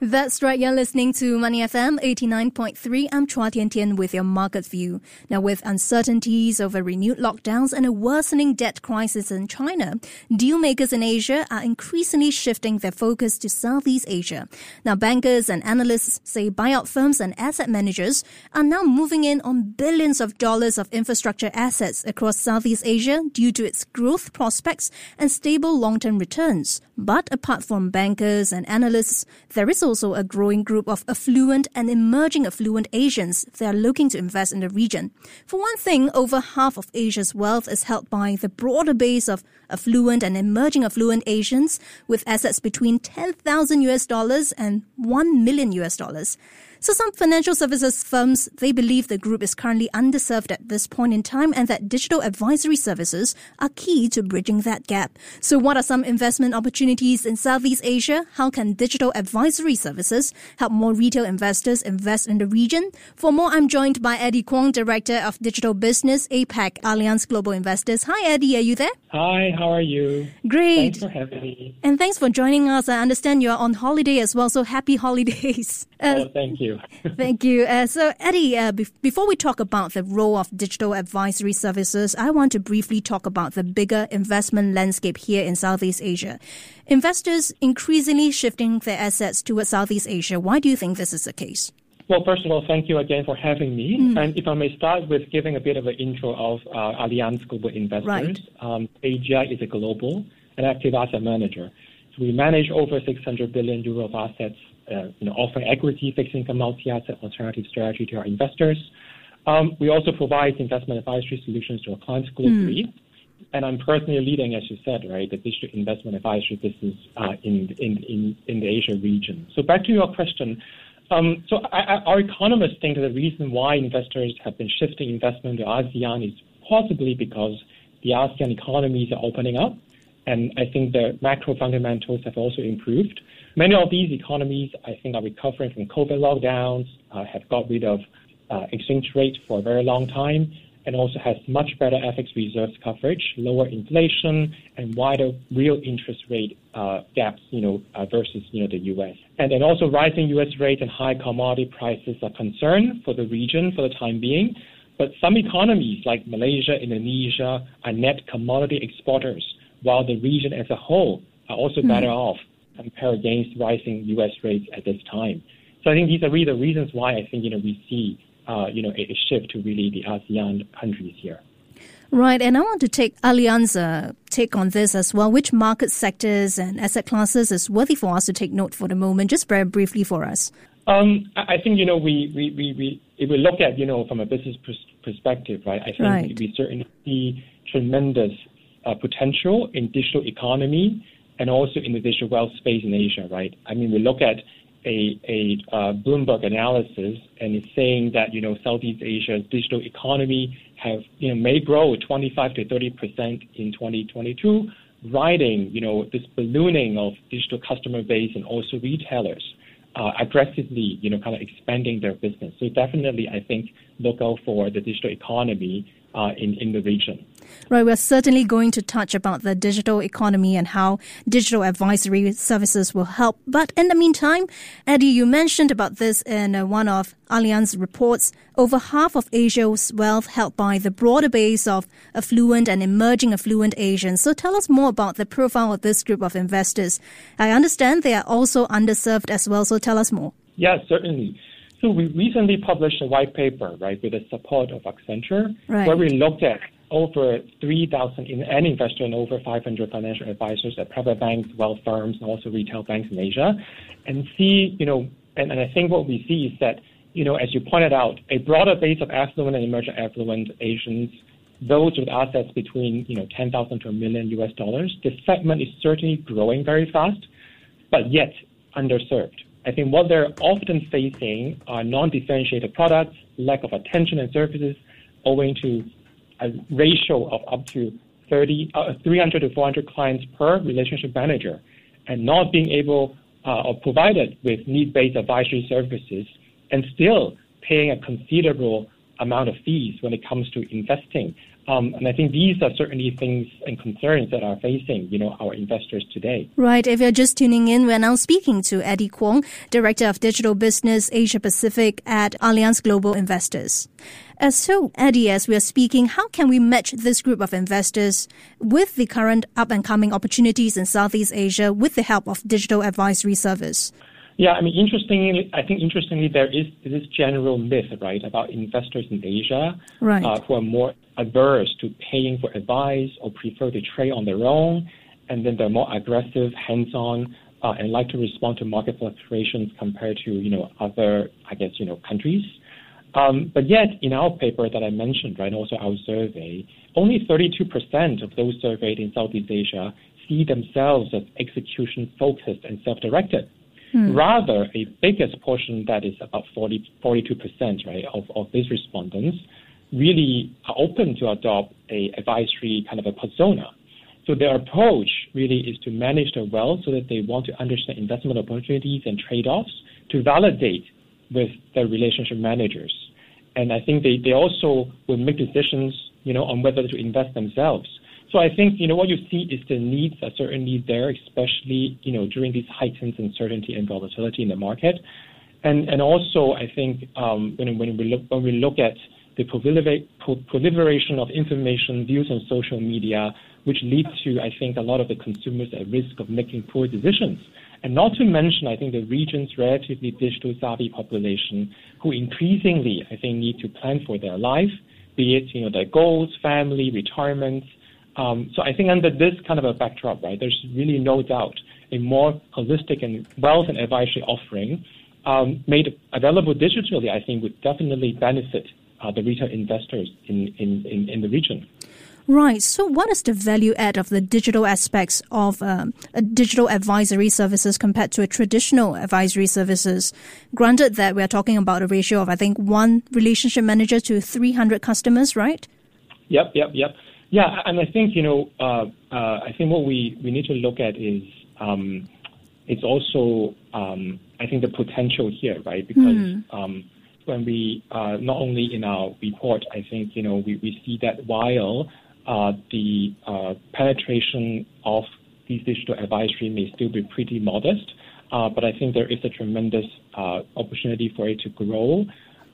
That's right. You're listening to Money FM 89.3. I'm Chua Tian Tian with your market view. Now, with uncertainties over renewed lockdowns and a worsening debt crisis in China, deal makers in Asia are increasingly shifting their focus to Southeast Asia. Now, bankers and analysts say buyout firms and asset managers are now moving in on billions of dollars of infrastructure assets across Southeast Asia due to its growth prospects and stable long-term returns. But apart from bankers and analysts, there is also a growing group of affluent and emerging affluent Asians that are looking to invest in the region. For one thing, over half of Asia's wealth is held by the broader base of affluent and emerging affluent Asians with assets between 10,000 US dollars and 1 million US dollars. So some financial services firms, they believe the group is currently underserved at this point in time and that digital advisory services are key to bridging that gap. So what are some investment opportunities in Southeast Asia? How can digital advisory services help more retail investors invest in the region? For more, I'm joined by Eddie Kwong, Director of Digital Business, APAC Allianz Global Investors. Hi, Eddie. Are you there? Hi, how are you? Great. Thanks for having me. And thanks for joining us. I understand you're on holiday as well, so happy holidays. Uh, oh, thank you. thank you. Uh, so, Eddie, uh, be- before we talk about the role of digital advisory services, I want to briefly talk about the bigger investment landscape here in Southeast Asia. Investors increasingly shifting their assets towards Southeast Asia. Why do you think this is the case? Well, first of all, thank you again for having me. Mm. And if I may start with giving a bit of an intro of uh, Allianz Global Investors. Right. Um, AGI is a global and active asset manager. So we manage over 600 billion euro of assets, you know, offering equity, fixed income, multi-asset, alternative strategy to our investors. Um, we also provide investment advisory solutions to our clients globally. Mm. And I'm personally leading, as you said, right, the digital investment advisory business uh, in, in, in, in the Asia region. So back to your question. Um, so I, I, our economists think that the reason why investors have been shifting investment to ASEAN is possibly because the ASEAN economies are opening up, and I think the macro fundamentals have also improved. Many of these economies, I think, are recovering from COVID lockdowns, uh, have got rid of uh, exchange rate for a very long time, and also has much better FX reserves coverage, lower inflation, and wider real interest rate uh, gaps, you know, uh, versus you know the U.S. And then also rising U.S. rates and high commodity prices are concern for the region for the time being. But some economies like Malaysia, Indonesia are net commodity exporters, while the region as a whole are also mm-hmm. better off compared against rising U.S. rates at this time. So I think these are really the reasons why I think you know we see uh, you know, a, a, shift to really the ASEAN countries here. Right, and I want to take Allianz uh, take on this as well. Which market sectors and asset classes is worthy for us to take note for the moment? Just very briefly for us. Um, I think you know we, we, we, we if we look at you know from a business pers- perspective, right? I think right. we certainly see tremendous uh, potential in digital economy and also in the digital wealth space in Asia, right? I mean, we look at a, a uh, Bloomberg analysis, and it's saying that you know Southeast Asia's digital economy have you know may grow 25 to 30 percent in 2022, riding you know this ballooning of digital customer base and also retailers uh, aggressively you know kind of expanding their business. So definitely, I think look out for the digital economy uh, in in the region. Right, we're certainly going to touch about the digital economy and how digital advisory services will help. But in the meantime, Eddie, you mentioned about this in uh, one of Allianz reports. Over half of Asia's wealth held by the broader base of affluent and emerging affluent Asians. So tell us more about the profile of this group of investors. I understand they are also underserved as well. So tell us more. Yes, certainly. So we recently published a white paper, right, with the support of Accenture, right. where we looked at over 3,000 in any investor and over 500 financial advisors at private banks, wealth firms, and also retail banks in Asia, and see, you know, and, and I think what we see is that, you know, as you pointed out, a broader base of affluent and emerging affluent Asians, those with assets between, you know, 10,000 to a million US dollars, this segment is certainly growing very fast, but yet underserved. I think what they're often facing are non-differentiated products, lack of attention and services, owing to a ratio of up to 30, uh, 300 to 400 clients per relationship manager, and not being able uh, or provided with need-based advisory services, and still paying a considerable amount of fees when it comes to investing. Um, and I think these are certainly things and concerns that are facing, you know, our investors today. Right. If you're just tuning in, we're now speaking to Eddie Kwong, Director of Digital Business Asia Pacific at Allianz Global Investors. Uh, so, Eddie, as we are speaking, how can we match this group of investors with the current up and coming opportunities in Southeast Asia with the help of digital advisory service? Yeah, I mean, interestingly, I think interestingly there is this general myth, right, about investors in Asia right. uh, who are more averse to paying for advice or prefer to trade on their own, and then they're more aggressive, hands-on, uh, and like to respond to market fluctuations compared to you know other, I guess, you know countries. Um, but yet, in our paper that I mentioned, right, also our survey, only 32% of those surveyed in Southeast Asia see themselves as execution focused and self-directed. Hmm. Rather, a biggest portion, that is about 40, 42%, right, of, of these respondents, really are open to adopt a advisory kind of a persona. So their approach really is to manage their wealth so that they want to understand investment opportunities and trade-offs to validate with their relationship managers. And I think they, they also will make decisions, you know, on whether to invest themselves. So I think, you know, what you see is the needs are certainly there, especially, you know, during these heightened uncertainty and volatility in the market. And, and also, I think um, when, when, we look, when we look at the proliferation of information, views on social media, which lead to, I think, a lot of the consumers at risk of making poor decisions. And not to mention, I think, the region's relatively digital savvy population who increasingly, I think, need to plan for their life, be it, you know, their goals, family, retirement, um, so I think under this kind of a backdrop, right, there's really no doubt a more holistic and wealth and advisory offering um, made available digitally, I think, would definitely benefit uh, the retail investors in, in, in, in, the region. Right. So, what is the value add of the digital aspects of um, digital advisory services compared to a traditional advisory services? Granted that we are talking about a ratio of, I think, one relationship manager to 300 customers, right? Yep, yep, yep. Yeah, and I think you know, uh, uh, I think what we, we need to look at is um, it's also um, I think the potential here, right? Because mm. um, when we uh, not only in our report, I think you know we, we see that while uh, the uh, penetration of these digital advisory may still be pretty modest, uh, but I think there is a tremendous opportunity for it to grow.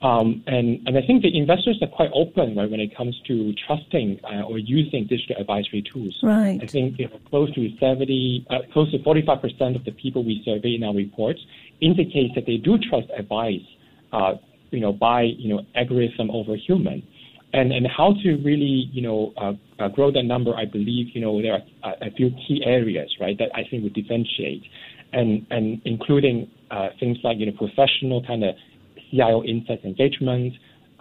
Um, and, and I think the investors are quite open right, when it comes to trusting uh, or using digital advisory tools. Right. I think you know, close to 70, uh, close to 45% of the people we survey in our reports indicate that they do trust advice, uh, you know, by you know algorithm over human. And and how to really you know uh, uh, grow that number, I believe you know there are a few key areas right that I think would differentiate, and and including uh, things like you know professional kind of CIO insights engagement,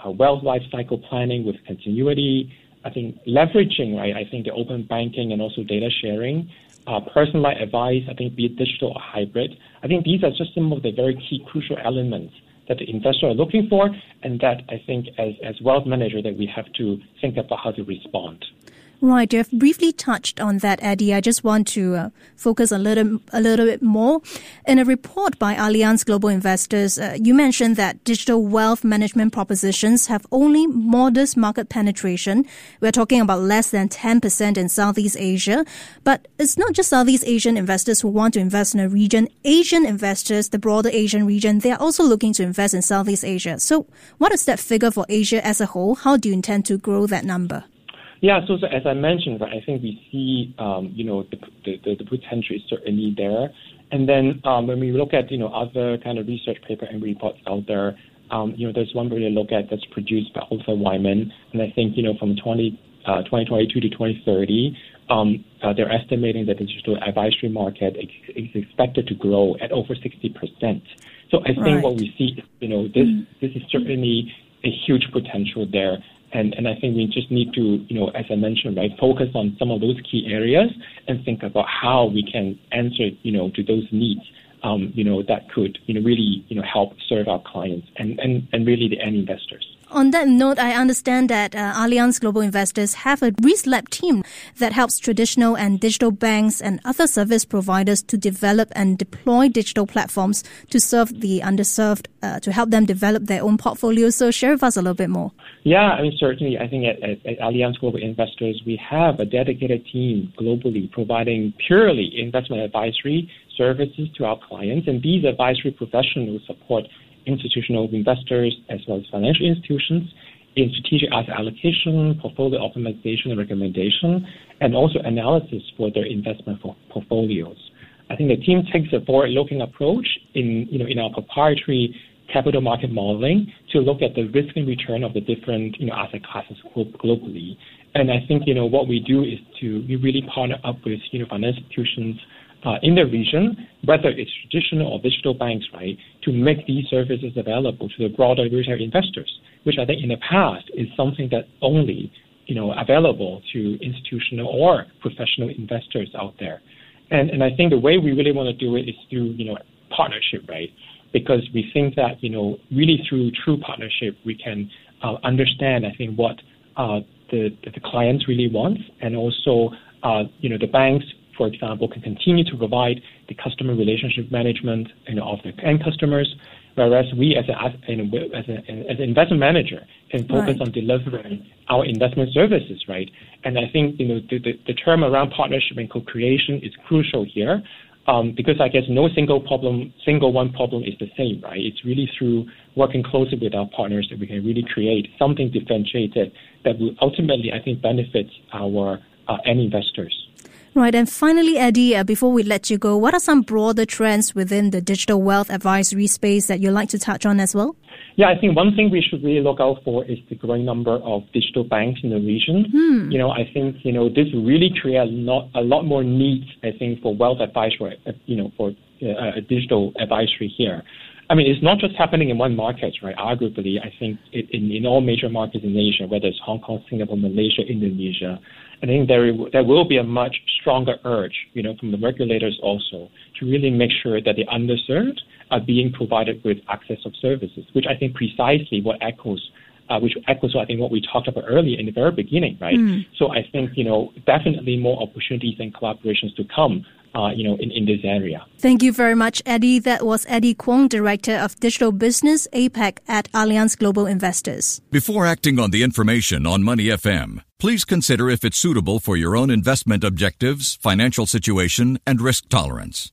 uh, wealth life cycle planning with continuity. I think leveraging, right, I think the open banking and also data sharing, uh, personalized advice, I think be it digital or hybrid. I think these are just some of the very key crucial elements that the investor are looking for and that I think as, as wealth manager that we have to think about how to respond. Right, you have briefly touched on that, Eddie. I just want to uh, focus a little, a little bit more. In a report by Allianz Global Investors, uh, you mentioned that digital wealth management propositions have only modest market penetration. We're talking about less than 10% in Southeast Asia. But it's not just Southeast Asian investors who want to invest in a region. Asian investors, the broader Asian region, they are also looking to invest in Southeast Asia. So what is that figure for Asia as a whole? How do you intend to grow that number? Yeah, so, so as I mentioned, right, I think we see, um, you know, the, the, the, potential is certainly there. And then um, when we look at, you know, other kind of research paper and reports out there, um, you know, there's one we look at that's produced by Oliver Wyman, and I think, you know, from 20, uh, 2022 to 2030, um, uh, they're estimating that the digital advisory market is, is expected to grow at over 60%. So I think right. what we see, you know, this mm-hmm. this is certainly a huge potential there. And, and I think we just need to, you know, as I mentioned, right, focus on some of those key areas and think about how we can answer, you know, to those needs, um, you know, that could, you know, really, you know, help serve our clients and, and, and really the end investors. On that note, I understand that uh, Allianz Global Investors have a Risk Lab team that helps traditional and digital banks and other service providers to develop and deploy digital platforms to serve the underserved, uh, to help them develop their own portfolios. So share with us a little bit more. Yeah, I mean, certainly, I think at, at, at Allianz Global Investors, we have a dedicated team globally providing purely investment advisory services to our clients, and these advisory professionals support institutional investors as well as financial institutions in strategic asset allocation, portfolio optimization and recommendation, and also analysis for their investment portfolios. I think the team takes a forward-looking approach in, you know, in our proprietary capital market modeling to look at the risk and return of the different, you know, asset classes globally. And I think, you know, what we do is to we really partner up with, you know, financial institutions uh, in the region, whether it's traditional or digital banks, right, to make these services available to the broader retail investors, which I think in the past is something that only, you know, available to institutional or professional investors out there. And, and I think the way we really want to do it is through, you know, partnership, right? Because we think that, you know, really through true partnership, we can uh, understand, I think, what uh, the, the clients really want and also, uh, you know, the banks for example, can continue to provide the customer relationship management you know, of the end customers, whereas we as, a, as, a, as an investment manager can focus right. on delivering our investment services, right? And I think you know the, the, the term around partnership and co-creation is crucial here. Um, because I guess no single problem, single one problem is the same, right? It's really through working closely with our partners that we can really create something differentiated that will ultimately, I think, benefit our uh, end investors. Right. And finally, Eddie, uh, before we let you go, what are some broader trends within the digital wealth advisory space that you'd like to touch on as well? Yeah, I think one thing we should really look out for is the growing number of digital banks in the region. Hmm. You know, I think, you know, this really creates a lot, a lot more needs, I think, for wealth advisory, uh, you know, for uh, digital advisory here. I mean, it's not just happening in one market, right? Arguably, I think it, in, in all major markets in Asia, whether it's Hong Kong, Singapore, Malaysia, Indonesia, I think there there will be a much stronger urge, you know, from the regulators also to really make sure that the underserved are being provided with access of services, which I think precisely what echoes. Uh, which echoes, I think, what we talked about earlier in the very beginning, right? Mm. So I think, you know, definitely more opportunities and collaborations to come uh, you know, in, in this area. Thank you very much, Eddie. That was Eddie Kwong, Director of Digital Business APAC at Allianz Global Investors. Before acting on the information on Money FM, please consider if it's suitable for your own investment objectives, financial situation, and risk tolerance.